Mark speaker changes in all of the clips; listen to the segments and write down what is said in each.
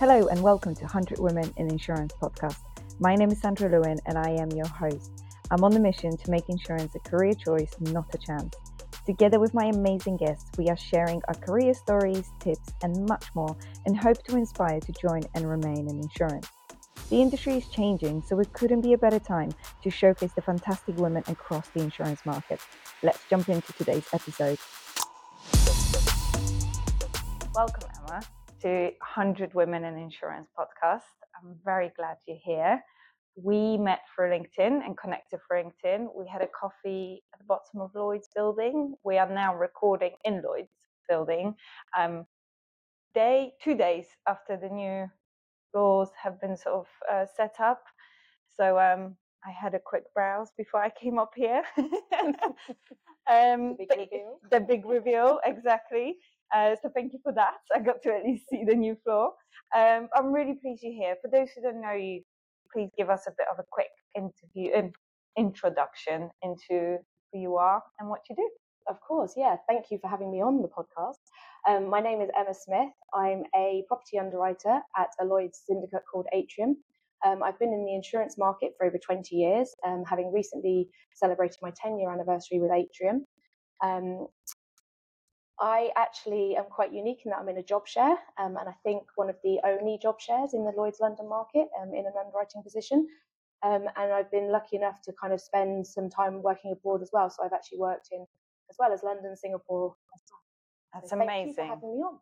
Speaker 1: Hello, and welcome to 100 Women in Insurance podcast. My name is Sandra Lewin, and I am your host. I'm on the mission to make insurance a career choice, not a chance. Together with my amazing guests, we are sharing our career stories, tips, and much more, and hope to inspire to join and remain in insurance. The industry is changing, so it couldn't be a better time to showcase the fantastic women across the insurance market. Let's jump into today's episode. Welcome, to 100 Women in Insurance podcast. I'm very glad you're here. We met through LinkedIn and connected through LinkedIn. We had a coffee at the bottom of Lloyd's building. We are now recording in Lloyd's building. Um, day, two days after the new laws have been sort of uh, set up. So um, I had a quick browse before I came up here. um,
Speaker 2: the big.
Speaker 1: The big reveal, exactly. Uh, so thank you for that. I got to at least see the new floor. Um, I'm really pleased you're here. For those who don't know you, please give us a bit of a quick interview, um, introduction into who you are and what you do.
Speaker 2: Of course, yeah. Thank you for having me on the podcast. Um, my name is Emma Smith. I'm a property underwriter at a Lloyd's syndicate called Atrium. Um, I've been in the insurance market for over 20 years, um, having recently celebrated my 10 year anniversary with Atrium. Um, I actually am quite unique in that I'm in a job share, um, and I think one of the only job shares in the Lloyd's London market um, in an underwriting position. Um, and I've been lucky enough to kind of spend some time working abroad as well. So I've actually worked in as well as London, Singapore.
Speaker 1: That's
Speaker 2: so
Speaker 1: amazing.
Speaker 2: Thank you for having me on.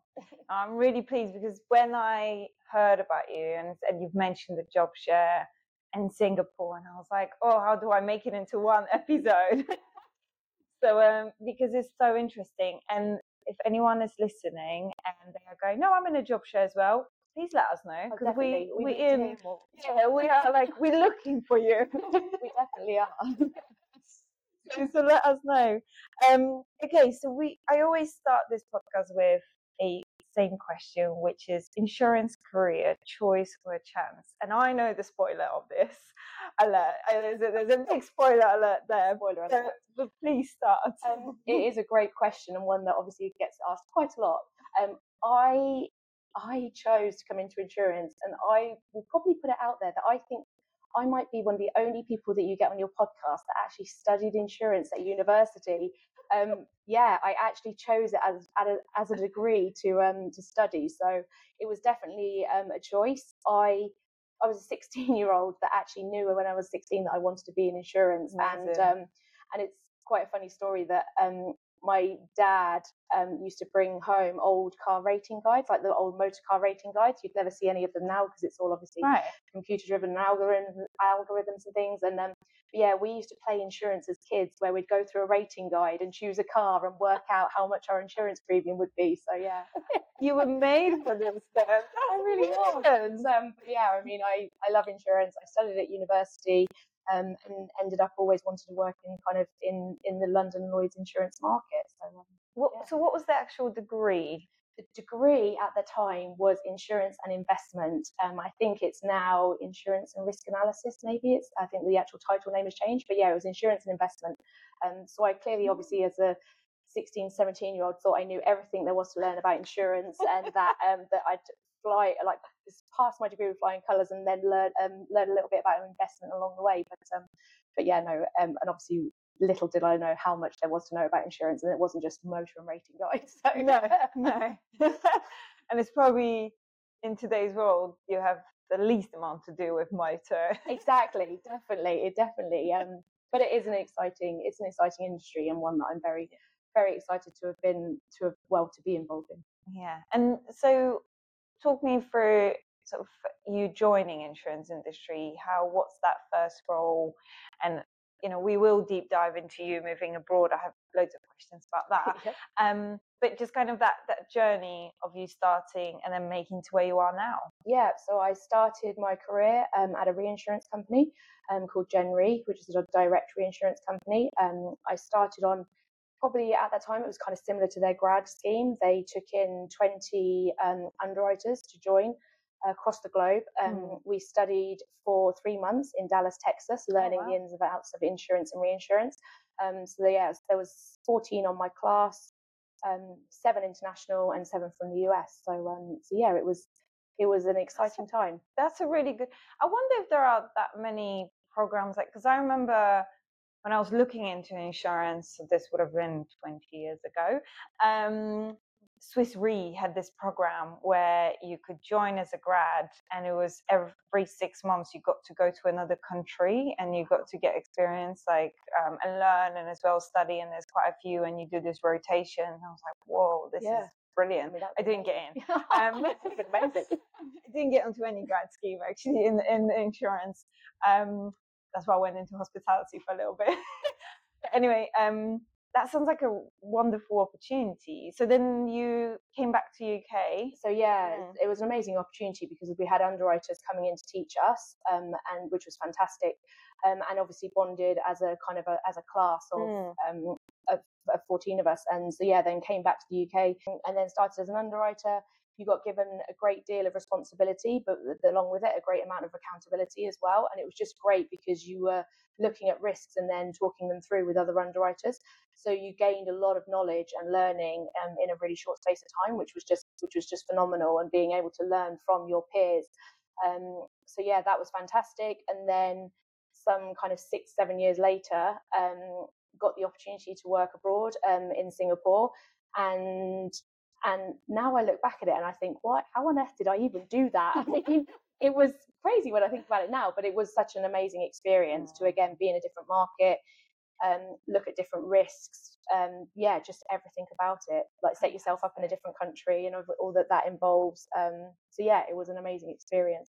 Speaker 1: I'm really pleased because when I heard about you and, and you've mentioned the job share in Singapore, and I was like, oh, how do I make it into one episode? so um, because it's so interesting, and if anyone is listening and they are going, no, I'm in a job share as well, please let us know
Speaker 2: because
Speaker 1: oh, we
Speaker 2: we,
Speaker 1: we
Speaker 2: in
Speaker 1: yeah we are like we're looking for you.
Speaker 2: we definitely are.
Speaker 1: so, let us know. Um, okay, so we I always start this podcast with a same question, which is insurance career choice or chance. And I know the spoiler of this alert. There's a, there's a big spoiler alert there.
Speaker 2: Spoiler alert.
Speaker 1: So, but please start.
Speaker 2: Um, it is a great question and one that obviously gets asked quite a lot. Um, I I chose to come into insurance, and I will probably put it out there that I think I might be one of the only people that you get on your podcast that actually studied insurance at university. Um, yeah, I actually chose it as a, as a degree to um, to study, so it was definitely um, a choice. I I was a 16 year old that actually knew when I was 16 that I wanted to be in insurance, Amazing. and um, and it's quite a funny story that um, my dad um, used to bring home old car rating guides, like the old motor car rating guides. You'd never see any of them now because it's all obviously
Speaker 1: right.
Speaker 2: computer driven algorithms, algorithms and things. And um, yeah, we used to play insurance as kids where we'd go through a rating guide and choose a car and work out how much our insurance premium would be. So yeah.
Speaker 1: you were made for this stuff.
Speaker 2: I really was. Um, yeah, I mean, I, I love insurance. I studied at university um, and ended up always wanting to work in kind of in in the London Lloyd's insurance market. So, um,
Speaker 1: what, yeah. so what was the actual degree?
Speaker 2: The degree at the time was insurance and investment. Um, I think it's now insurance and risk analysis. Maybe it's. I think the actual title name has changed, but yeah, it was insurance and investment. Um, so I clearly, mm. obviously, as a 16, 17 year old thought I knew everything there was to learn about insurance and that um, that I'd fly like just pass my degree with flying colours and then learn um, learn a little bit about investment along the way. But um, but yeah, no, um, and obviously little did I know how much there was to know about insurance, and it wasn't just motor and rating guides.
Speaker 1: So. No, no, and it's probably in today's world you have the least amount to do with motor.
Speaker 2: exactly, definitely, it definitely. Um, but it is an exciting, it's an exciting industry and one that I'm very, very excited to have been to have well to be involved in.
Speaker 1: Yeah, and so talk me through sort of you joining insurance industry how what's that first role? And you know we will deep dive into you moving abroad. I have loads of questions about that. Yeah. um but just kind of that that journey of you starting and then making to where you are now.
Speaker 2: Yeah so i started my career um, at a reinsurance company um, called Gen Re which is a direct reinsurance company. Um, i started on probably at that time it was kind of similar to their grad scheme. They took in 20 um, underwriters to join across the globe. Um, mm. We studied for three months in Dallas, Texas, oh, learning oh, wow. the ins and outs of insurance and reinsurance. Um, so yeah, there was 14 on my class, um, seven international and seven from the US. So um, so yeah, it was it was an exciting
Speaker 1: that's a,
Speaker 2: time.
Speaker 1: That's a really good. I wonder if there are that many programs like because I remember when I was looking into insurance, this would have been 20 years ago. Um, Swiss Re had this program where you could join as a grad, and it was every six months you got to go to another country and you got to get experience, like um, and learn, and as well study. And there's quite a few, and you do this rotation. And I was like, whoa, this yeah. is brilliant. I, mean, I didn't get in. Um,
Speaker 2: amazing.
Speaker 1: I didn't get onto any grad scheme actually in in insurance. Um, that's why I went into hospitality for a little bit. anyway, um, that sounds like a wonderful opportunity. So then you came back to UK.
Speaker 2: So yeah, mm. it was an amazing opportunity because we had underwriters coming in to teach us, um, and which was fantastic, um, and obviously bonded as a kind of a, as a class of, mm. um, of, of 14 of us. And so yeah, then came back to the UK and then started as an underwriter you got given a great deal of responsibility, but along with it, a great amount of accountability as well. And it was just great because you were looking at risks and then talking them through with other underwriters. So you gained a lot of knowledge and learning um, in a really short space of time, which was just which was just phenomenal. And being able to learn from your peers. Um, so yeah, that was fantastic. And then some kind of six, seven years later, um, got the opportunity to work abroad um, in Singapore and and now I look back at it and I think, what? How on earth did I even do that? It was crazy when I think about it now, but it was such an amazing experience to again be in a different market, um, look at different risks, um, yeah, just everything about it. Like set yourself up in a different country and all that that involves. Um, so yeah, it was an amazing experience.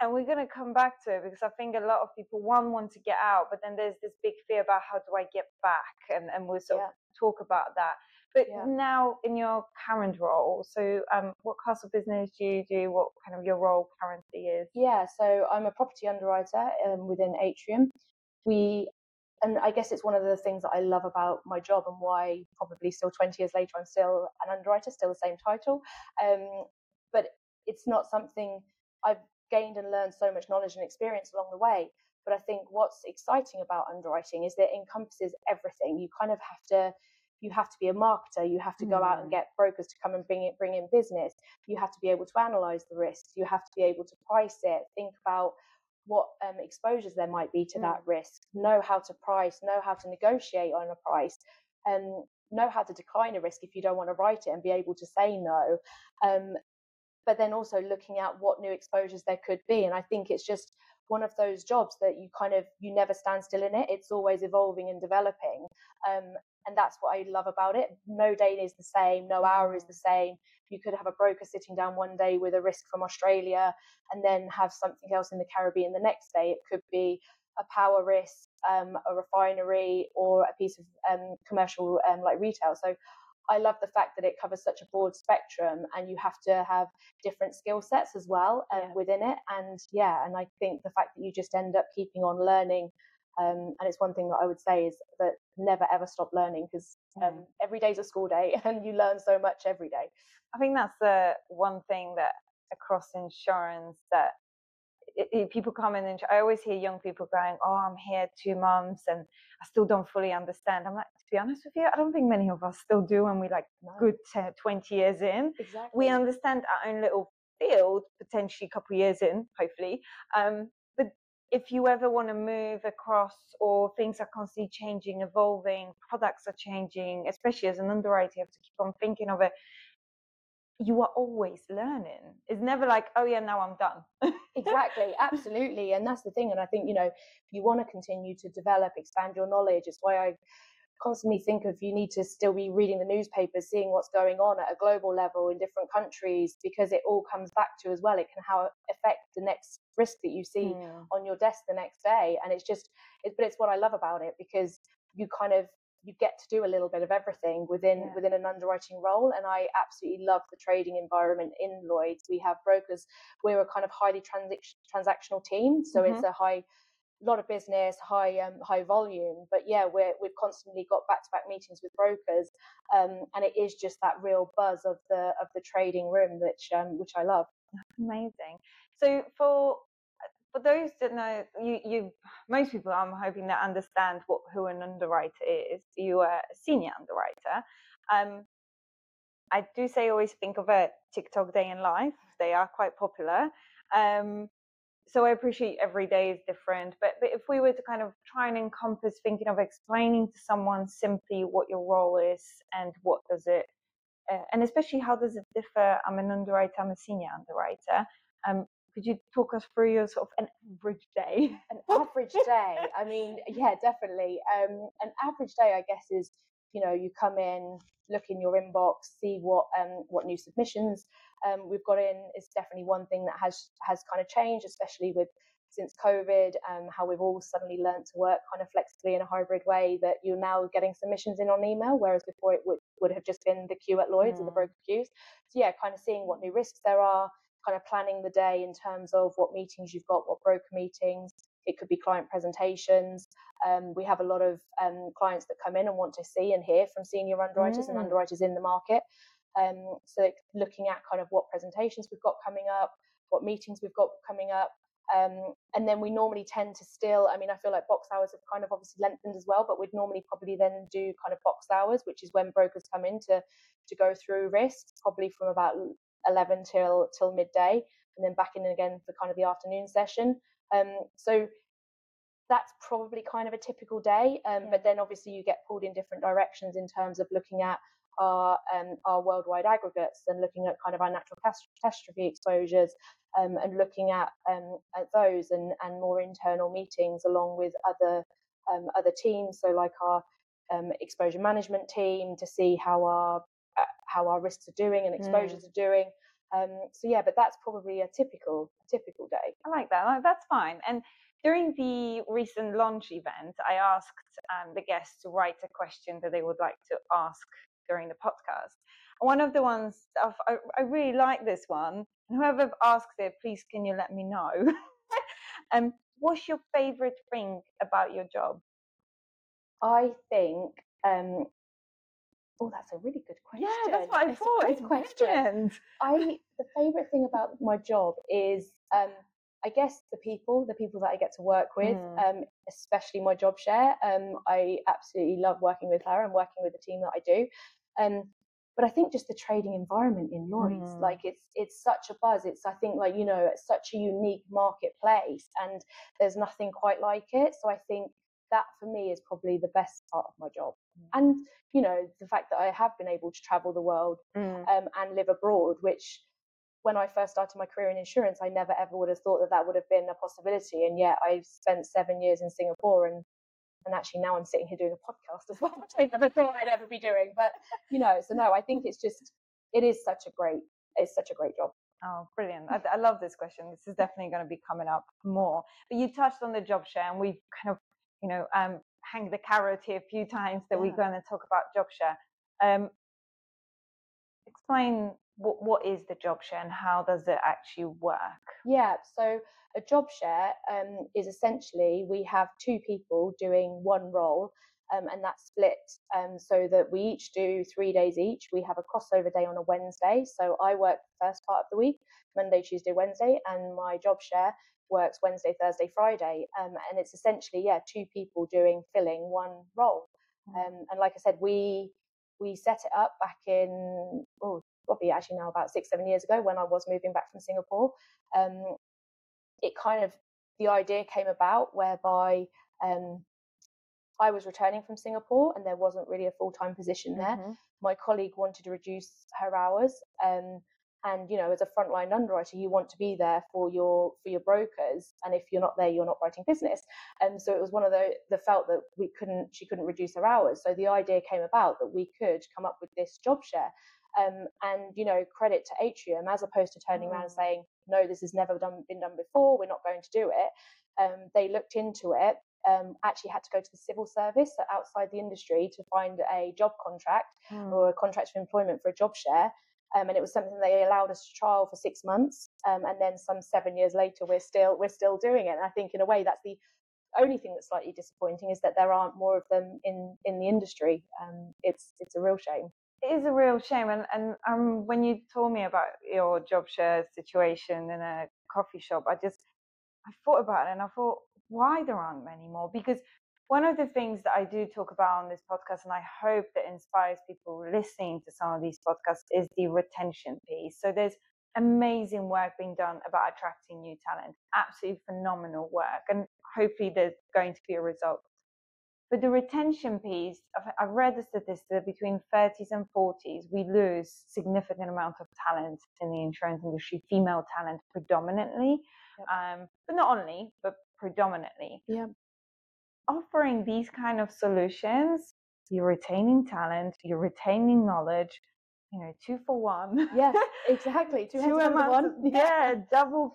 Speaker 1: And we're going to come back to it because I think a lot of people one want to get out, but then there's this big fear about how do I get back, and and we'll sort yeah. of talk about that. But yeah. now in your current role, so um, what class of business do you do? What kind of your role currently is?
Speaker 2: Yeah, so I'm a property underwriter um, within Atrium. We, and I guess it's one of the things that I love about my job and why probably still 20 years later I'm still an underwriter, still the same title. Um, but it's not something I've gained and learned so much knowledge and experience along the way. But I think what's exciting about underwriting is that it encompasses everything. You kind of have to you have to be a marketer you have to go out and mm. get brokers to come and bring it bring in business you have to be able to analyze the risks you have to be able to price it think about what um, exposures there might be to mm. that risk know how to price know how to negotiate on a price and um, know how to decline a risk if you don't want to write it and be able to say no um, but then also looking at what new exposures there could be and i think it's just one of those jobs that you kind of you never stand still in it it's always evolving and developing um, and that's what I love about it. No day is the same, no hour is the same. You could have a broker sitting down one day with a risk from Australia and then have something else in the Caribbean the next day. It could be a power risk, um, a refinery, or a piece of um, commercial um, like retail. So I love the fact that it covers such a broad spectrum and you have to have different skill sets as well um, yeah. within it. And yeah, and I think the fact that you just end up keeping on learning um, and it's one thing that I would say is that never ever stop learning because um, mm. every day's a school day and you learn so much every day.
Speaker 1: I think that's the one thing that across insurance that it, it, people come in and I always hear young people going, "Oh, I'm here two months and I still don't fully understand." I'm like, to be honest with you, I don't think many of us still do, and we're like no. good 10, 20 years in.
Speaker 2: Exactly.
Speaker 1: We understand our own little field potentially a couple of years in, hopefully. Um, but if you ever want to move across or things are constantly changing, evolving, products are changing, especially as an underwriter, you have to keep on thinking of it. You are always learning. It's never like, oh yeah, now I'm done.
Speaker 2: exactly, absolutely. And that's the thing. And I think, you know, if you want to continue to develop, expand your knowledge, it's why I constantly think of you need to still be reading the newspapers, seeing what's going on at a global level in different countries, because it all comes back to as well. It can how affect the next risk that you see yeah. on your desk the next day, and it's just, it, but it's what I love about it because you kind of you get to do a little bit of everything within yeah. within an underwriting role and i absolutely love the trading environment in lloyd's we have brokers we're a kind of highly transac- transactional team so mm-hmm. it's a high lot of business, high um, high volume. But yeah, we're we've constantly got back to back meetings with brokers, um, and it is just that real buzz of the of the trading room, which um, which I love.
Speaker 1: Amazing. So for for those that know you, you most people I'm hoping that understand what who an underwriter is. You are a senior underwriter. Um, I do say always think of a TikTok day in life. They are quite popular. Um, so I appreciate every day is different, but, but if we were to kind of try and encompass thinking of explaining to someone simply what your role is and what does it, uh, and especially how does it differ? I'm an underwriter, I'm a senior underwriter. Um, could you talk us through your sort of an average day?
Speaker 2: An average day. I mean, yeah, definitely. Um, an average day, I guess, is you know you come in, look in your inbox, see what um, what new submissions um, we've got in. Is definitely one thing that has has kind of changed, especially with since COVID, um, how we've all suddenly learned to work kind of flexibly in a hybrid way. That you're now getting submissions in on email, whereas before it would, would have just been the queue at Lloyd's mm. or the broker queues. So yeah, kind of seeing what new risks there are kind of planning the day in terms of what meetings you've got, what broker meetings. It could be client presentations. Um, we have a lot of um, clients that come in and want to see and hear from senior underwriters mm. and underwriters in the market. Um, so looking at kind of what presentations we've got coming up, what meetings we've got coming up. Um, and then we normally tend to still, I mean, I feel like box hours have kind of obviously lengthened as well, but we'd normally probably then do kind of box hours, which is when brokers come in to, to go through risks, probably from about 11 till till midday, and then back in again for kind of the afternoon session. Um, so that's probably kind of a typical day. Um, yeah. But then obviously you get pulled in different directions in terms of looking at our um, our worldwide aggregates and looking at kind of our natural catastrophe exposures um, and looking at um, at those and and more internal meetings along with other um, other teams. So like our um, exposure management team to see how our how our risks are doing and mm. exposures mm. are doing. Um, so yeah, but that's probably a typical typical day.
Speaker 1: I like that. That's fine. And during the recent launch event, I asked um, the guests to write a question that they would like to ask during the podcast. One of the ones I, I really like this one. Whoever asked it, please can you let me know? um, what's your favorite thing about your job?
Speaker 2: I think um, Oh, that's a really good question.
Speaker 1: Yeah, that's what I thought. It's question.
Speaker 2: I the favorite thing about my job is, um, I guess the people, the people that I get to work with, mm. um, especially my job share. Um, I absolutely love working with her and working with the team that I do. Um, but I think just the trading environment in Lloyd's, mm. like it's it's such a buzz. It's I think like you know it's such a unique marketplace, and there's nothing quite like it. So I think that for me is probably the best part of my job. Mm. And, you know, the fact that I have been able to travel the world mm. um, and live abroad, which when I first started my career in insurance, I never ever would have thought that that would have been a possibility. And yet I've spent seven years in Singapore and and actually now I'm sitting here doing a podcast as well, which I never thought I'd ever be doing. But you know, so no, I think it's just it is such a great it's such a great job.
Speaker 1: Oh, brilliant. I, I, love this question. This is definitely going to be coming up more. But you touched on the job share, and we've kind of you know, um, hang the carrot here a few times that yeah. we're going to talk about job share. Um, explain what, what is the job share and how does it actually work?
Speaker 2: Yeah, so a job share um, is essentially we have two people doing one role. Um, and that's split um, so that we each do three days each. We have a crossover day on a Wednesday. So I work the first part of the week, Monday, Tuesday, Wednesday, and my job share works Wednesday, Thursday, Friday, um, and it's essentially yeah two people doing filling one role. Mm. Um, and like I said, we we set it up back in oh probably actually now about six seven years ago when I was moving back from Singapore. Um, it kind of the idea came about whereby um, I was returning from Singapore and there wasn't really a full time position there. Mm-hmm. My colleague wanted to reduce her hours. Um, and you know as a frontline underwriter you want to be there for your for your brokers and if you're not there you're not writing business and so it was one of the the felt that we couldn't she couldn't reduce her hours so the idea came about that we could come up with this job share um, and you know credit to atrium as opposed to turning mm. around and saying no this has never done, been done before we're not going to do it um, they looked into it um, actually had to go to the civil service so outside the industry to find a job contract mm. or a contract of employment for a job share um, and it was something they allowed us to trial for six months, um, and then some seven years later, we're still we're still doing it. And I think in a way that's the only thing that's slightly disappointing is that there aren't more of them in in the industry. Um, it's it's a real shame.
Speaker 1: It is a real shame, and and um, when you told me about your job share situation in a coffee shop, I just I thought about it and I thought why there aren't many more because one of the things that I do talk about on this podcast, and I hope that inspires people listening to some of these podcasts, is the retention piece. So there's amazing work being done about attracting new talent, absolutely phenomenal work, and hopefully there's going to be a result. But the retention piece, I've, I've read the statistics that between 30s and 40s, we lose significant amount of talent in the insurance industry, female talent predominantly, yep. um, but not only, but predominantly.
Speaker 2: Yeah
Speaker 1: offering these kind of solutions, you're retaining talent, you're retaining knowledge, you know, two for one.
Speaker 2: Yes, exactly. Two, two one.
Speaker 1: Yeah, double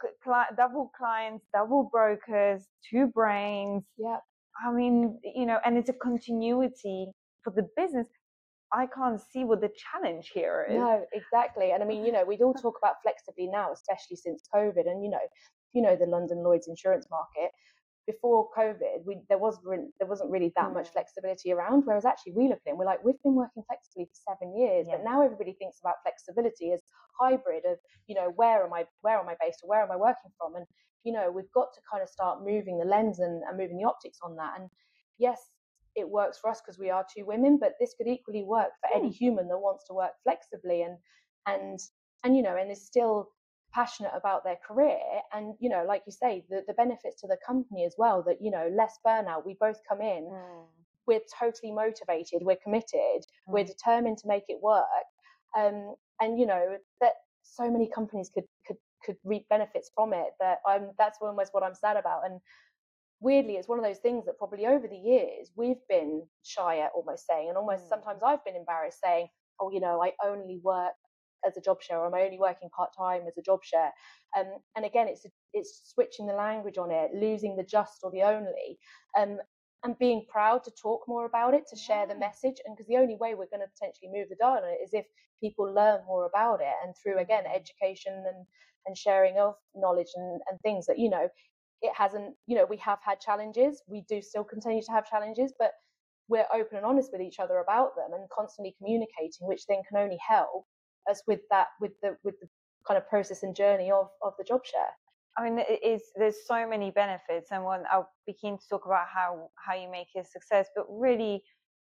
Speaker 1: double clients, double brokers, two brains.
Speaker 2: Yeah.
Speaker 1: I mean, you know, and it's a continuity for the business. I can't see what the challenge here is.
Speaker 2: No, exactly. And I mean, you know, we'd all talk about flexibly now, especially since COVID. And you know, you know the London Lloyd's insurance market before COVID, we, there was there wasn't really that mm. much flexibility around. Whereas actually, we look at it and we're like, we've been working flexibly for seven years, but now everybody thinks about flexibility as hybrid of you know where am I where am I based or where am I working from, and you know we've got to kind of start moving the lens and, and moving the optics on that. And yes, it works for us because we are two women, but this could equally work for mm. any human that wants to work flexibly and and and you know and is still passionate about their career and you know like you say the, the benefits to the company as well that you know less burnout we both come in mm. we're totally motivated we're committed mm. we're determined to make it work um, and you know that so many companies could could could reap benefits from it that i'm that's almost what i'm sad about and weirdly it's one of those things that probably over the years we've been shy at almost saying and almost mm. sometimes i've been embarrassed saying oh you know i only work as a job share or am I only working part time as a job share? Um, and again, it's it's switching the language on it, losing the just or the only, um, and being proud to talk more about it, to share the message. And because the only way we're going to potentially move the dial on it is if people learn more about it and through again mm. education and and sharing of knowledge and, and things that you know it hasn't you know we have had challenges we do still continue to have challenges but we're open and honest with each other about them and constantly communicating which then can only help us with that with the with the kind of process and journey of of the job share
Speaker 1: I mean, it is there's so many benefits, and when I'll be keen to talk about how how you make it a success. But really,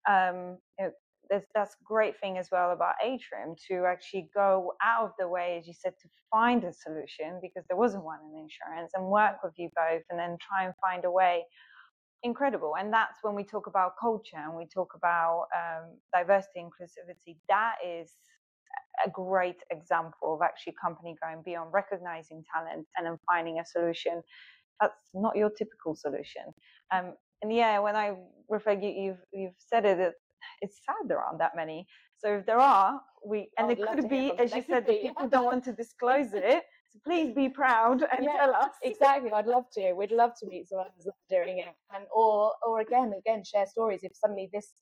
Speaker 1: um, you know, there's that's great thing as well about Atrium to actually go out of the way, as you said, to find a solution because there wasn't one in insurance, and work with you both, and then try and find a way. Incredible, and that's when we talk about culture and we talk about um, diversity, inclusivity. That is a great example of actually company going beyond recognizing talent and then finding a solution. That's not your typical solution. Um, and yeah when i reflect you, you've you've said it that it's sad there aren't that many. So if there are we and it could be as you said that people don't want to disclose it. So please be proud and yeah, tell us.
Speaker 2: exactly. I'd love to. We'd love to meet someone who's doing it. And or or again again share stories. If suddenly this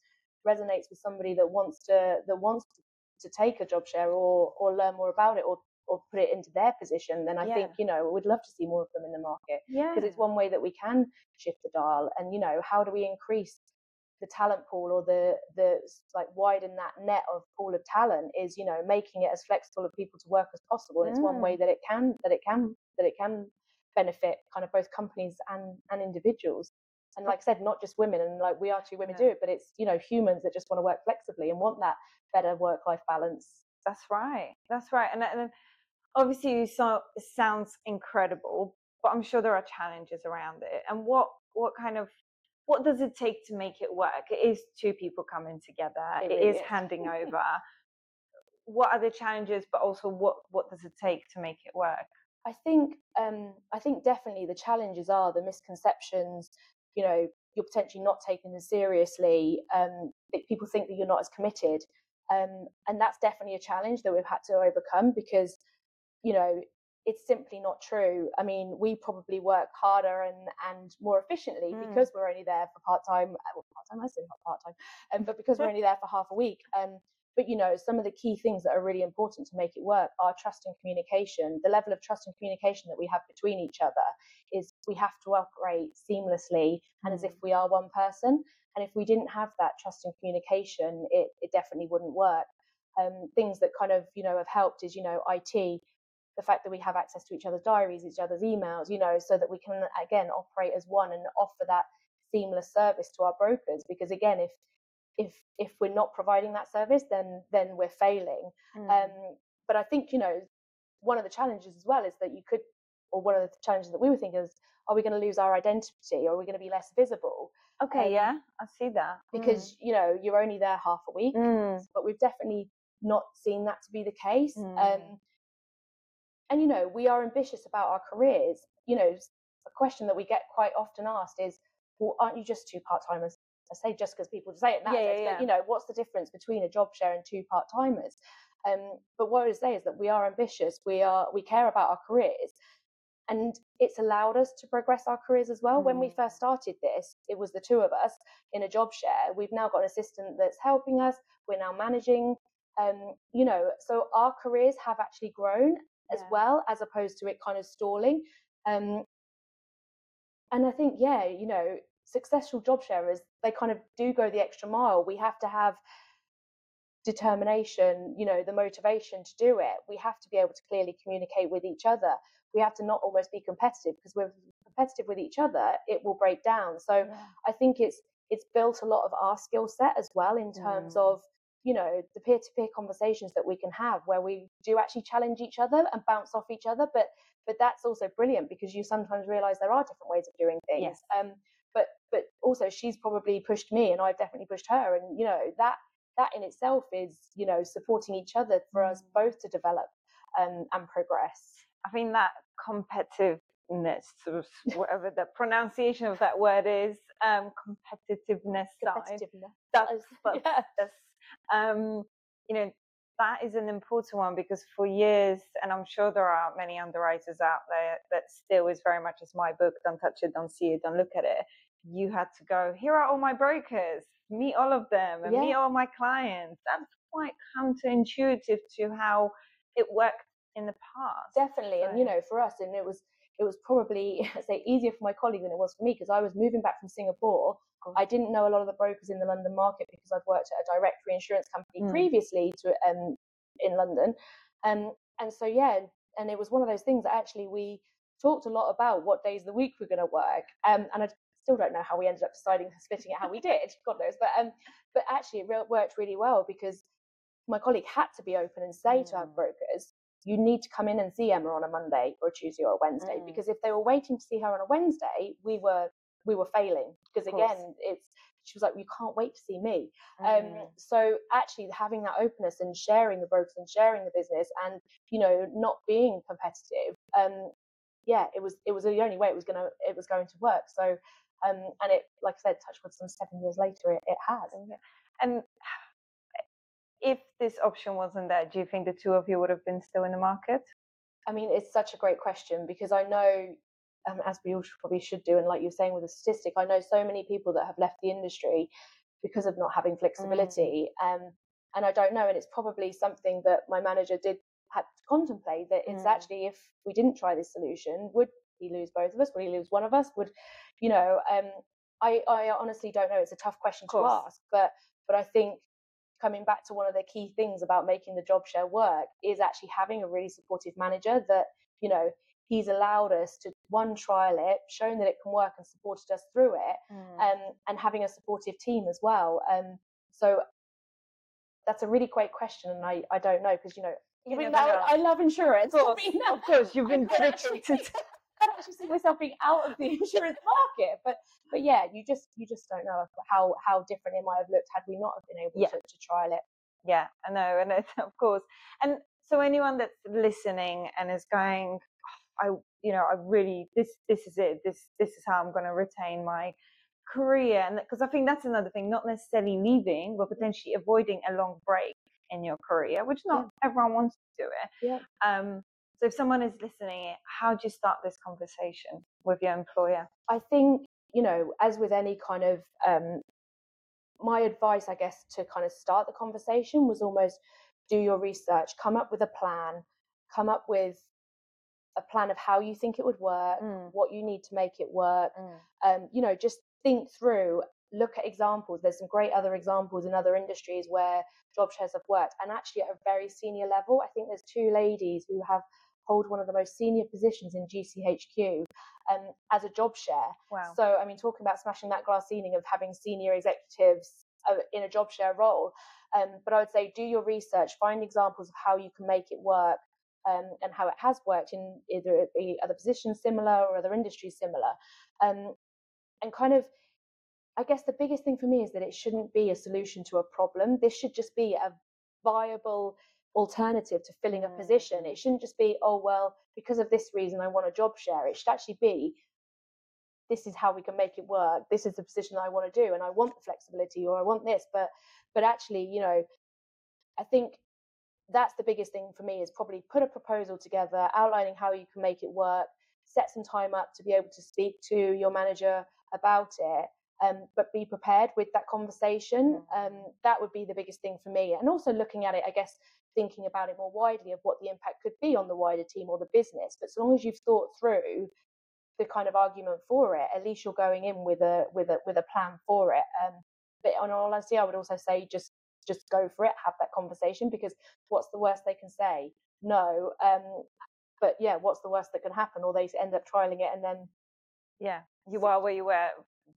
Speaker 2: resonates with somebody that wants to that wants to to take a job share or or learn more about it or or put it into their position, then I yeah. think you know we'd love to see more of them in the market because
Speaker 1: yeah.
Speaker 2: it's one way that we can shift the dial. And you know, how do we increase the talent pool or the the like widen that net of pool of talent? Is you know making it as flexible of people to work as possible. And mm. it's one way mm. that it can that it can that it can benefit kind of both companies and and individuals and like I said, not just women, and like we are two women yeah. do it, but it's you know humans that just want to work flexibly and want that better work life balance.
Speaker 1: That's right. That's right. And, and obviously, so it sounds incredible, but I'm sure there are challenges around it. And what what kind of what does it take to make it work? It is two people coming together. it, it really is, is handing over. what are the challenges, but also what what does it take to make it work?
Speaker 2: I think um, I think definitely the challenges are the misconceptions, you know you're potentially not taken as seriously um, people think that you're not as committed um, and that's definitely a challenge that we've had to overcome because you know it's simply not true i mean we probably work harder and and more efficiently mm. because we're only there for part-time uh, well, part-time i say not part-time um, but because we're only there for half a week um, but you know some of the key things that are really important to make it work are trust and communication the level of trust and communication that we have between each other is we have to operate seamlessly and as if mm. we are one person and if we didn't have that trust and communication it, it definitely wouldn't work um, things that kind of you know have helped is you know it the fact that we have access to each other's diaries each other's emails you know so that we can again operate as one and offer that seamless service to our brokers because again if if if we're not providing that service then then we're failing
Speaker 1: Mm.
Speaker 2: um, but i think you know one of the challenges as well is that you could or one of the challenges that we were thinking is are we going to lose our identity or are we going to be less visible
Speaker 1: okay,
Speaker 2: um,
Speaker 1: yeah, I see that. Mm.
Speaker 2: because you know you're only there half a week
Speaker 1: Mm.
Speaker 2: but we've definitely not seen that to be the case.
Speaker 1: Mm.
Speaker 2: Um, and you know, we are ambitious about our careers. You know, a question that we get quite often asked is, "Well, aren't you just two part timers?" I say just because people say it that
Speaker 1: Yeah, yeah, yeah.
Speaker 2: but you know, what's the difference between a job share and two part timers? Um, but what I would say is that we are ambitious. We are we care about our careers, and it's allowed us to progress our careers as well. When we
Speaker 1: Mm.
Speaker 2: first started this, it was the two of us in a job share. We've now got an assistant that's helping us. We're now managing. Um, you know, so our careers have actually grown as
Speaker 1: Yeah.
Speaker 2: well, as opposed to it kind of stalling. Um, and I think, yeah, you know, successful job sharers, they kind of do go the extra mile. We have to have determination, you know, the motivation to do it. We have to be able to clearly communicate with each other. We have to not almost be competitive because we're competitive with each other, it will break down. So
Speaker 1: Yeah.
Speaker 2: I think it's it's built a lot of our skill set as well in terms
Speaker 1: Mm.
Speaker 2: of you know the peer-to-peer conversations that we can have where we do actually challenge each other and bounce off each other but but that's also brilliant because you sometimes realize there are different ways of doing things
Speaker 1: Yes.
Speaker 2: um but but also she's probably pushed me and I've definitely pushed her and you know that that in itself is you know supporting each other for us
Speaker 1: Mm.
Speaker 2: both to develop um, and progress
Speaker 1: I think that competitiveness, sort of whatever the pronunciation of that word is, um, competitiveness side.
Speaker 2: competitiveness
Speaker 1: That's,
Speaker 2: as-
Speaker 1: that's,
Speaker 2: yeah.
Speaker 1: that's, um, you know, that is an important one because for years, and I'm sure there are many underwriters out there that still is very much as my book, don't touch it, don't see it, don't look at it. You had to go, here are all my brokers, meet all of them, and meet all my clients. That's quite counterintuitive to how it worked in the past.
Speaker 2: definitely and you know for us and it was it was probably say easier for my colleague than it was for me because I was moving back from Singapore. I didn't know a lot of the brokers in the London market because I'd worked at a direct reinsurance company
Speaker 1: Mm.
Speaker 2: previously to um in London um and so yeah and it was one of those things that actually we talked a lot about what days of the week we're going to work um and I still don't know how we ended up deciding splitting it how we did God knows but um but actually it re- worked really well because my colleague had to be open and say to our
Speaker 1: Mm.
Speaker 2: brokers you need to come in and see Emma on a Monday or a Tuesday or a Wednesday
Speaker 1: Mm.
Speaker 2: because if they were waiting to see her on a Wednesday, we were we were failing because again, it's she was like, you can't wait to see me.
Speaker 1: Mm.
Speaker 2: Um, so actually having that openness and sharing the brokers and sharing the business and you know not being competitive, um, yeah, it was it was the only way it was gonna it was going to work. So um, and it like I said, touch with some seven years later, it, it has.
Speaker 1: And if this option wasn't there, do you think the two of you would have been still in the market?
Speaker 2: I mean, it's such a great question because I know, um, as we all should, probably should do, and like you're saying with the statistic, I know so many people that have left the industry because of not having flexibility. Um, and I don't know, and it's probably something that my manager did had to contemplate that it's
Speaker 1: Mm.
Speaker 2: actually if we didn't try this solution, would he lose both of us? Would he lose one of us? Would you know? Um, I I honestly don't know. It's a tough question to ask, but but I think coming back to one of the key things about making the job share work is actually having a really supportive manager that you know he's allowed us to one trial it shown that it can work and supported us through it
Speaker 1: Mm.
Speaker 2: um, and having a supportive team as well um, so that's a really great question and i, I don't know because you know
Speaker 1: You never know.
Speaker 2: I love insurance.
Speaker 1: Of course, of course, you've been
Speaker 2: actually, I actually see myself being out of the insurance market, but but yeah, you just you just don't know how how different it might have looked had we not have been able
Speaker 1: Yeah.
Speaker 2: to, to trial it.
Speaker 1: Yeah, I know, and of course. And so anyone that's listening and is going, I, you know, I really this this is it. This this is how I'm going to retain my career, and because I think that's another thing, not necessarily leaving, but potentially avoiding a long break in your career, which not everyone wants to do it.
Speaker 2: Yeah.
Speaker 1: Um. So if someone is listening, how do you start this conversation with your employer?
Speaker 2: I think you know, as with any kind of um, my advice, I guess, to kind of start the conversation was almost do your research, come up with a plan, come up with a plan of how you think it would work,
Speaker 1: Mm.
Speaker 2: what you need to make it work.
Speaker 1: Mm.
Speaker 2: Um, you know, just think through, look at examples. There's some great other examples in other industries where job shares have worked, and actually at a very senior level. I think there's two ladies who have hold one of the most senior positions in GCHQ um, as a job share.
Speaker 1: Wow.
Speaker 2: So, I mean, talking about smashing that glass ceiling of having senior executives uh, in a job share role. Um, but I would say do your research, find examples of how you can make it work um, and how it has worked in either other positions similar or other industries similar. Um, and kind of, I guess the biggest thing for me is that it shouldn't be a solution to a problem. This should just be a viable alternative to filling a position. It mm. shouldn't just be, oh, well, because of this reason, I want a job share. It should actually be, this is how we can make it work. This is the position I want to do, and I want the flexibility, or I want this. But, but actually, you know, I think that's the biggest thing for me is probably put a proposal together, outlining how you can make it work, set some time up to be able to speak to your manager about it. Um, but be prepared with that conversation. Um, that would be the biggest thing for me. And also looking at it, I guess, thinking about it more widely of what the impact could be on the wider team or the business. But so long as you've thought through the kind of argument for it, at least you're going in with a with a with a plan for it. Um, but on all honesty, I would also say just just go for it, have that conversation because what's the worst they can say? No. Um, but yeah, what's the worst that can happen? Or they end up trialing it and then
Speaker 1: yeah, you are where you were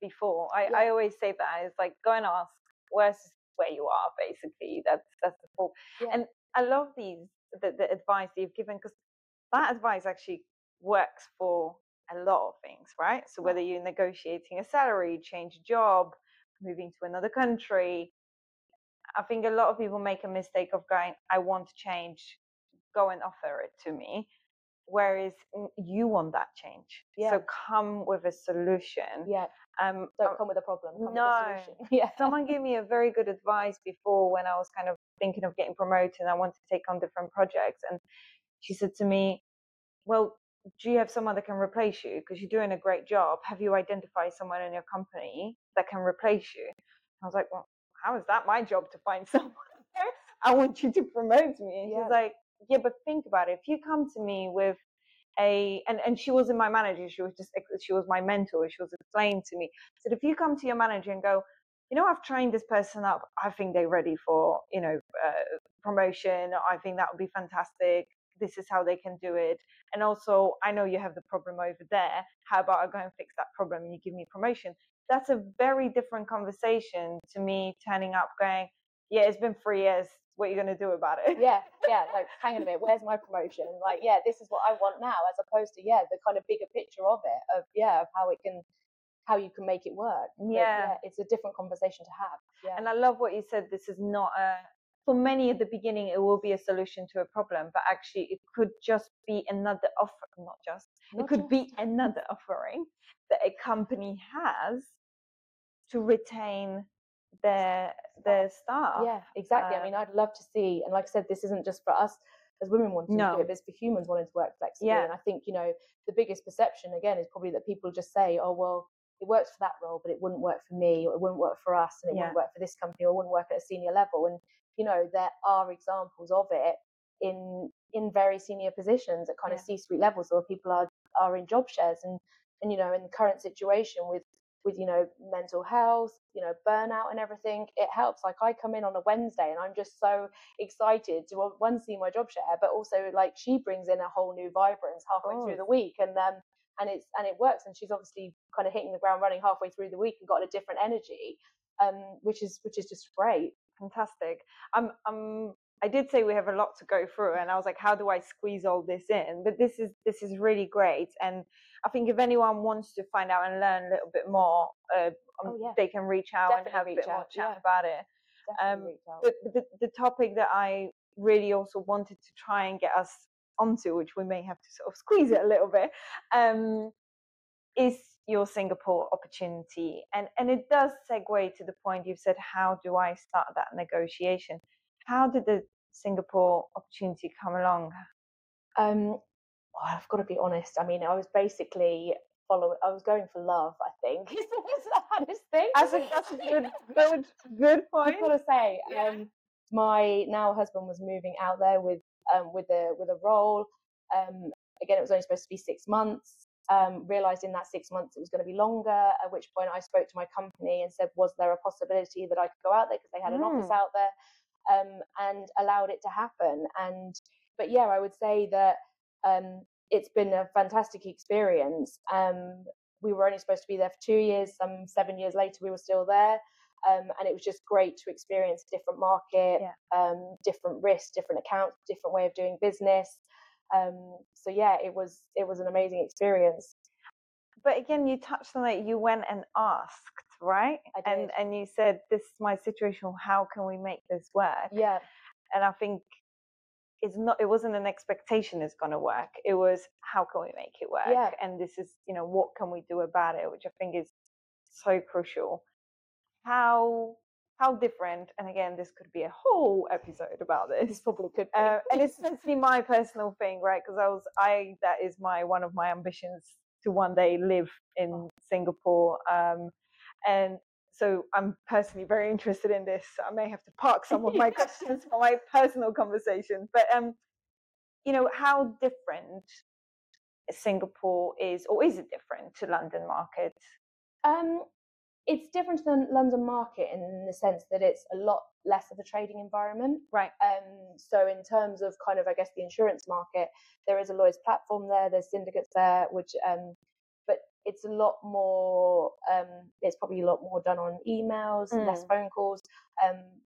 Speaker 1: before. I, yeah. I always say that it's like go and ask where's where you are basically. That's that's the full. Yeah. And I love these the, the advice you've given because that advice actually works for a lot of things, right? So whether you're negotiating a salary, change a job, moving to another country, I think a lot of people make a mistake of going, I want to change, go and offer it to me. Whereas you want that change. Yeah. So come with a solution.
Speaker 2: Yeah. Um, Don't come with a problem.
Speaker 1: no.
Speaker 2: yeah.
Speaker 1: Someone gave me a very good advice before when I was kind of thinking of getting promoted and I wanted to take on different projects. And she said to me, Well, do you have someone that can replace you? Because you're doing a great job. Have you identified someone in your company that can replace you? I was like, Well, how is that my job to find someone? I want you to promote me. And yeah. she's like, Yeah, but think about it. If you come to me with a and and she wasn't my manager she was just she was my mentor she was explaining to me. So if you come to your manager and go you know i've trained this person up. I think they're ready for you know uh, promotion. I think that would be fantastic. This is how they can do it. And also i know you have the problem over there. How about i go and fix that problem and you give me promotion that's a very different conversation to me turning up going yeah it's been three years what are you going to do about it?
Speaker 2: Yeah, yeah. Like, hang on a minute, where's my promotion? Like, yeah, this is what I want now, as opposed to yeah, the kind of bigger picture of it, of yeah, of how it can, how you can make it work.
Speaker 1: Yeah, yeah
Speaker 2: it's a different conversation to have. Yeah.
Speaker 1: And I love what you said. This is not a. For many at the beginning, it will be a solution to a problem, but actually, it could just be another offer. Not just. Not it could just. be another offering that a company has to retain their their staff.
Speaker 2: Yeah, exactly. Uh, I mean, I'd love to see, and like I said, this isn't just for us as women wanting no. to do it, but it's for humans wanting to work flexibly. Yeah. And I think you know the biggest perception again is probably that people just say, oh well, it works for that role, but it wouldn't work for me, or it wouldn't work for us, and it yeah. wouldn't work for this company, or it wouldn't work at a senior level. And you know there are examples of it in in very senior positions at kind yeah. of C-suite levels, where people are are in job shares and and you know in the current situation with with you know mental health you know burnout and everything it helps. Like i come in on a wednesday and i'm just so excited to one see my job share but also like she brings in a whole new vibrance halfway oh. through the week and um and it's and it works and she's obviously kind of hitting the ground running halfway through the week and got a different energy um which is which is just great.
Speaker 1: Fantastic. I'm i'm I did say we have a lot to go through, and I was like, how do I squeeze all this in? But this is this is really great, and I think if anyone wants to find out and learn a little bit more, uh, um, oh, yeah. they can reach out Definitely and have a bit out. more chat yeah. about it. Um, but the, the topic that I really also wanted to try and get us onto, which we may have to sort of squeeze it a little bit, um, is your Singapore opportunity. And and it does segue to the point you've said, how do I start that negotiation? How did the Singapore opportunity come along?
Speaker 2: Um, well, I've got to be honest. I mean, I was basically following. I was going for love. I think is the hardest thing.
Speaker 1: That's a, that's a good, good, good point.
Speaker 2: I've got to say, yeah. um, my now husband was moving out there with um, with a with a role. Um, again, it was only supposed to be six months. Um, realized in that six months it was going to be longer. At which point I spoke to my company and said, was there a possibility that I could go out there because they had an mm. office out there? Um, and allowed it to happen. And but yeah, I would say that Um, it's been a fantastic experience. Um, we were only supposed to be there for two years. Some seven years later, we were still there. Um, and it was just great to experience a different market,
Speaker 1: Yeah.
Speaker 2: um, different risks, different accounts, different way of doing business. Um, so yeah, it was it was an amazing experience.
Speaker 1: But again, you touched on it. You went and asked, right?
Speaker 2: I
Speaker 1: And and you said, "This is my situation. How can we make this work?"
Speaker 2: Yeah,
Speaker 1: And I think it's not. It wasn't an expectation it's going to work. It was how can we make it work?
Speaker 2: Yeah.
Speaker 1: And this is, you know, what can we do about it? Which I think is so crucial. How how different? And again, this could be a whole episode about this.
Speaker 2: this probably could. Be.
Speaker 1: Uh, and it's essentially my personal thing, right? Because I was, I that is my one of my ambitions to one day live in Singapore, um, and so I'm personally very interested in this. I may have to park some of my questions for my personal conversation. but um, you know, how different Singapore is, or is it different to London market?
Speaker 2: Um, it's different than London market in the sense that it's a lot less of a trading environment.
Speaker 1: Right.
Speaker 2: Um, so in terms of kind of, I guess, the insurance market, there is a Lloyd's platform there. There's syndicates there, which, um, but it's a lot more. Um, it's probably a lot more done on emails, less
Speaker 1: Mm.
Speaker 2: phone calls. Um,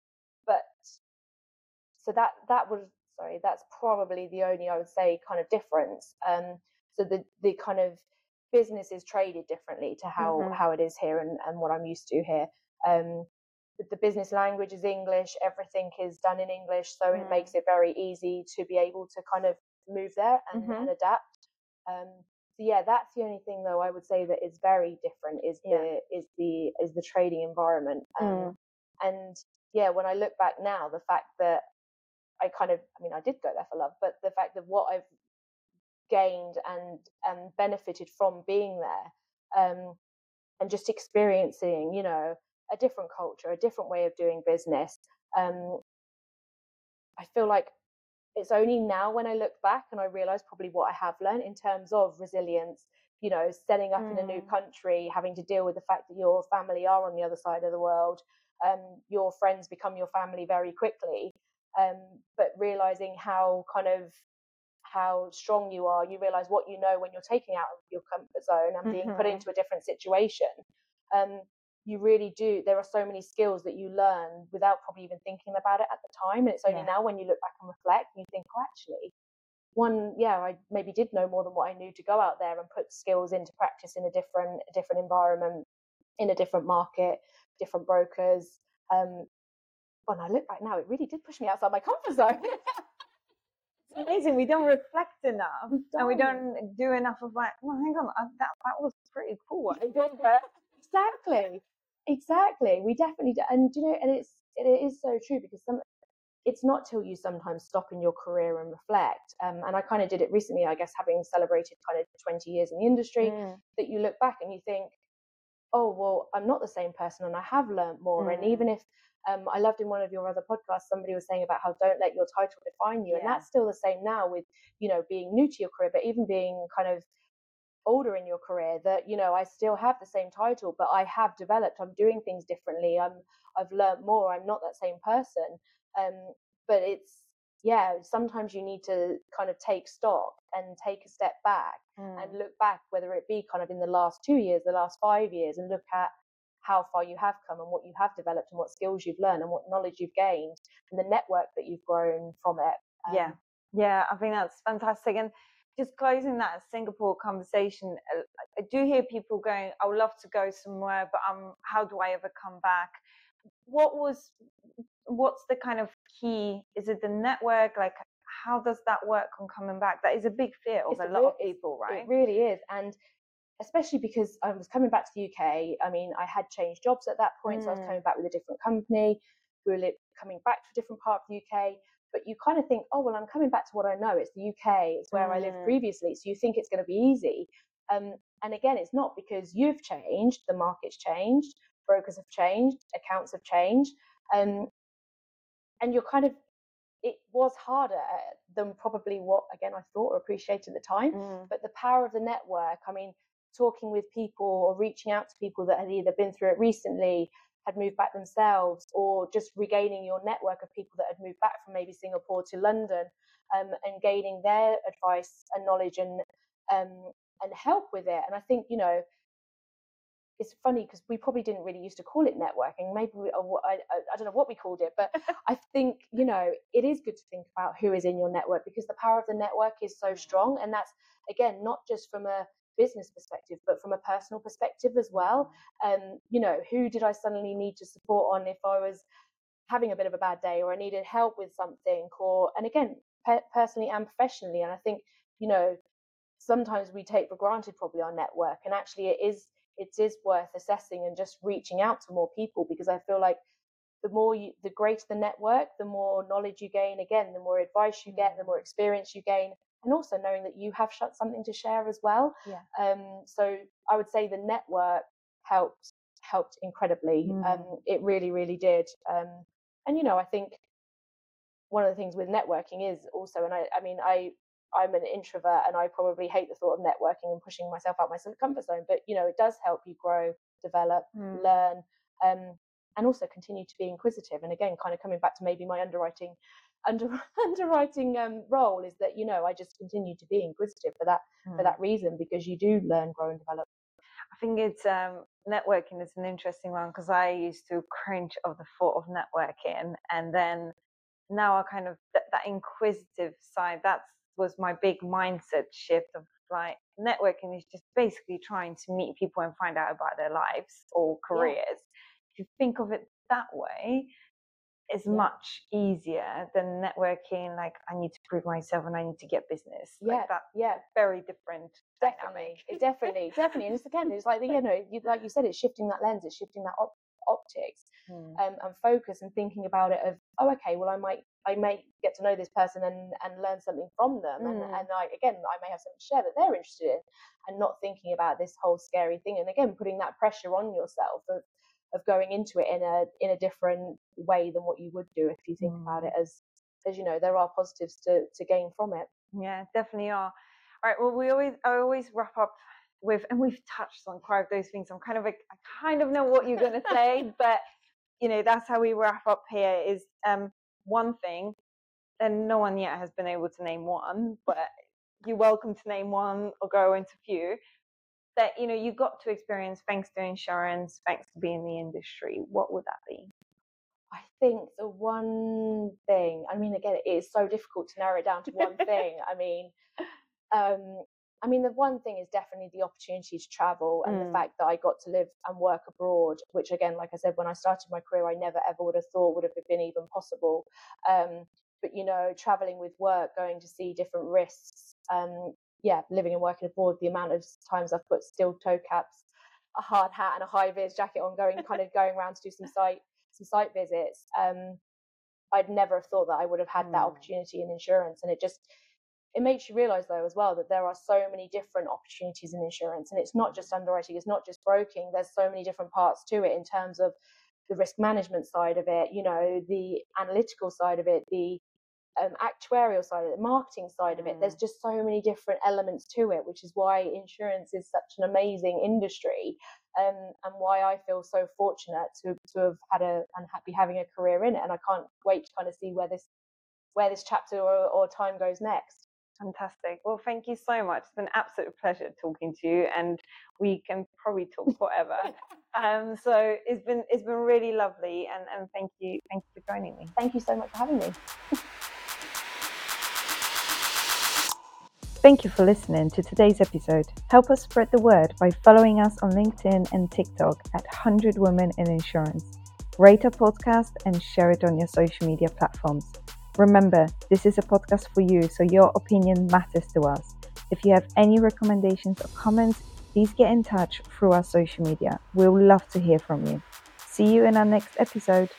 Speaker 2: but so that that was sorry, that's probably the only I would say kind of difference. Um, so the the kind of business is traded differently to how
Speaker 1: Mhm.
Speaker 2: how it is here and, and what I'm used to here. Um, the business language is English. Everything is done in English, so it
Speaker 1: Mm.
Speaker 2: makes it very easy to be able to kind of move there and,
Speaker 1: Mhm.
Speaker 2: and adapt. Um, so yeah, that's the only thing though I would say that is very different is
Speaker 1: Yeah.
Speaker 2: the is the is the trading environment. Um,
Speaker 1: Mm.
Speaker 2: And yeah, when I look back now, the fact that I kind of I mean I did go there for love, but the fact that what I've gained and and benefited from being there um, and just experiencing you know a different culture a different way of doing business um, i feel like it's only now when i look back and i realize probably what i have learned in terms of resilience you know setting up in a new
Speaker 1: Mm.
Speaker 2: country having to deal with the fact that your family are on the other side of the world um, your friends become your family very quickly um, but realizing how kind of how strong you are. You realize what you know when you're taking out of your comfort zone and being put
Speaker 1: Mhm.
Speaker 2: into a different situation. Um, you really do. There are so many skills that you learn without probably even thinking about it at the time. And it's only
Speaker 1: Yeah.
Speaker 2: now when you look back and reflect, you think, oh, actually, one, yeah, I maybe did know more than what I knew to go out there and put skills into practice in a different, a different environment, in a different market, different brokers. Um, when I look back now, it really did push me outside my comfort zone.
Speaker 1: It's amazing. We don't reflect enough,
Speaker 2: We
Speaker 1: and we
Speaker 2: don't.
Speaker 1: don't enough of like, well, hang on, uh, that that was pretty cool. what I did there."
Speaker 2: exactly exactly we definitely do and you know and it's it is so true because some it's not till you sometimes stop in your career and reflect um, and i kind of did it recently i guess having celebrated kind of 20 years in the industry
Speaker 1: Mm,
Speaker 2: that you look back and you think oh well i'm not the same person and i have learned more. And
Speaker 1: Mm.
Speaker 2: even if um, i loved in one of your other podcasts somebody was saying about how don't let your title define you. And that's still the same now with you know being new to your career but even being kind of older in your career that you know I still have the same title but I have developed. I'm doing things differently. I'm I've learned more. I'm not that same person. Um but it's yeah sometimes you need to kind of take stock and take a step back
Speaker 1: mm.
Speaker 2: and look back whether it be kind of in the last 2 years the last 5 years and look at how far you have come and what you have developed and what skills you've learned and what knowledge you've gained and the network that you've grown from it Um,
Speaker 1: yeah, yeah. I think that's fantastic. And just closing that Singapore conversation, uh, I do hear people going, "I would love to go somewhere, but um, how do I ever come back?" What was, what's the kind of key? Is it the network? Like, how does that work on coming back? That is a big fear of
Speaker 2: It's
Speaker 1: a lot of
Speaker 2: real- it's-
Speaker 1: people, right?
Speaker 2: It really is. And especially because I was coming back to the UK, I mean, I had changed jobs at that point, so I was
Speaker 1: Mm.
Speaker 2: coming back with a different company. We were coming back to a different part of the UK. But you kind of think, oh, well, I'm coming back to what I know. It's the UK, it's where I lived
Speaker 1: Mm.
Speaker 2: previously. So you think it's going to be easy. Um, and again, it's not because you've changed, the market's changed, brokers have changed, accounts have changed. Um, and you're kind of, it was harder than probably what, again, I thought or appreciated at the time
Speaker 1: Mm.
Speaker 2: but the power of the network i mean talking with people or reaching out to people that had either been through it recently had moved back themselves or just regaining your network of people that had moved back from maybe singapore to london um, and gaining their advice and knowledge and um, and help with it. And I think you know it's funny because we probably didn't really used to call it networking. Maybe we, uh, I, I don't know what we called it, but I think you know it is good to think about who is in your network because the power of the network is so mm. strong, and that's again not just from a business perspective, but from a personal perspective as well. Mm. Um, you know, who did I suddenly need to support on if I was having a bit of a bad day or I needed help with something, or and again, pe- personally and professionally. And I think you know sometimes we take for granted probably our network, and actually it is it is worth assessing and just reaching out to more people because I feel like the more you, the greater the network, the more knowledge you gain. Again, the more advice you get, the more experience you gain, and also knowing that you have something to share as well.
Speaker 1: Yeah.
Speaker 2: Um. So I would say the network helped helped incredibly.
Speaker 1: Mm.
Speaker 2: Um. It really, really did. Um. And you know, I think one of the things with networking is also, and I, I mean, I I'm an introvert and I probably hate the thought of networking and pushing myself out my comfort zone. But you know, it does help you grow, develop,
Speaker 1: Mm.
Speaker 2: learn, um, and also continue to be inquisitive. And again, kind of coming back to maybe my underwriting under, underwriting um, role is that you know I just continue to be inquisitive for that for
Speaker 1: Mm.
Speaker 2: that reason because you do learn, grow, and develop.
Speaker 1: I think it's um, networking is an interesting one because I used to cringe of the thought of networking, and then now I kind of that, that inquisitive side. That was my big mindset shift of like networking is just basically trying to meet people and find out about their lives or careers. If you think of it that way, it's
Speaker 2: Yeah.
Speaker 1: much easier than networking. Like I need to prove myself and I need to get business.
Speaker 2: Yeah,
Speaker 1: like that
Speaker 2: yeah,
Speaker 1: very different
Speaker 2: definitely, definitely, definitely. And it's again, it's like you know, you, like you said, it's shifting that lens, it's shifting that op- optics.
Speaker 1: Mm.
Speaker 2: um, and focus and thinking about it of oh okay well I might I may get to know this person and and learn something from them and
Speaker 1: Mm.
Speaker 2: and I again I may have something to share that they're interested in and not thinking about this whole scary thing and again putting that pressure on yourself of of going into it in a in a different way than what you would do if you think about
Speaker 1: Mm.
Speaker 2: it as as you know there are positives to to gain from it
Speaker 1: Yeah, definitely are. All right. Well, we always I always wrap up with, and we've touched on quite of those things. I'm kind of like, I kind of know what you're going to say, but you know that's how we wrap up here. Is um one thing, and no one yet has been able to name one, but you're welcome to name one or go into a few that you know you got to experience thanks to insurance, thanks to being in the industry. What would that be?
Speaker 2: I think the one thing, I mean, again, it is so difficult to narrow it down to one thing. I mean, um, I mean, the one thing is definitely the opportunity to travel and
Speaker 1: Mm.
Speaker 2: the fact that I got to live and work abroad, which again, like I said, when I started my career, I never ever would have thought would have been even possible. Um, but you know, traveling with work, going to see different risks, um, yeah, living and working abroad, the amount of times I've put steel toe caps, a hard hat, and a high vis jacket on, going kind of going around to do some site some site visits. Um, I'd never have thought that I would have had that
Speaker 1: Mm.
Speaker 2: opportunity in insurance, and it just it makes you realize though as well that there are so many different opportunities in insurance, and it's not just underwriting, it's not just broking. There's so many different parts to it in terms of the risk management side of it, you know, the analytical side of it, the um, actuarial side of it, the marketing side of it. There's just so many different elements to it, which is why insurance is such an amazing industry, um, and why I feel so fortunate to to have had a and be having a career in it. And I can't wait to kind of see where this where this chapter or, or time goes next.
Speaker 1: Fantastic. Well, thank you so much. It's been an absolute pleasure talking to you, and we can probably talk forever. um, so it's been it's been really lovely, and and thank you thank you for joining me.
Speaker 2: Thank you so much for having me.
Speaker 1: Thank you for listening to today's episode. Help us spread the word by following us on LinkedIn and TikTok at 100 Women in Insurance. Rate our podcast and share it on your social media platforms. Remember, this is a podcast for you, so your opinion matters to us. If you have any recommendations or comments, please get in touch through our social media. We'll love to hear from you. See you in our next episode.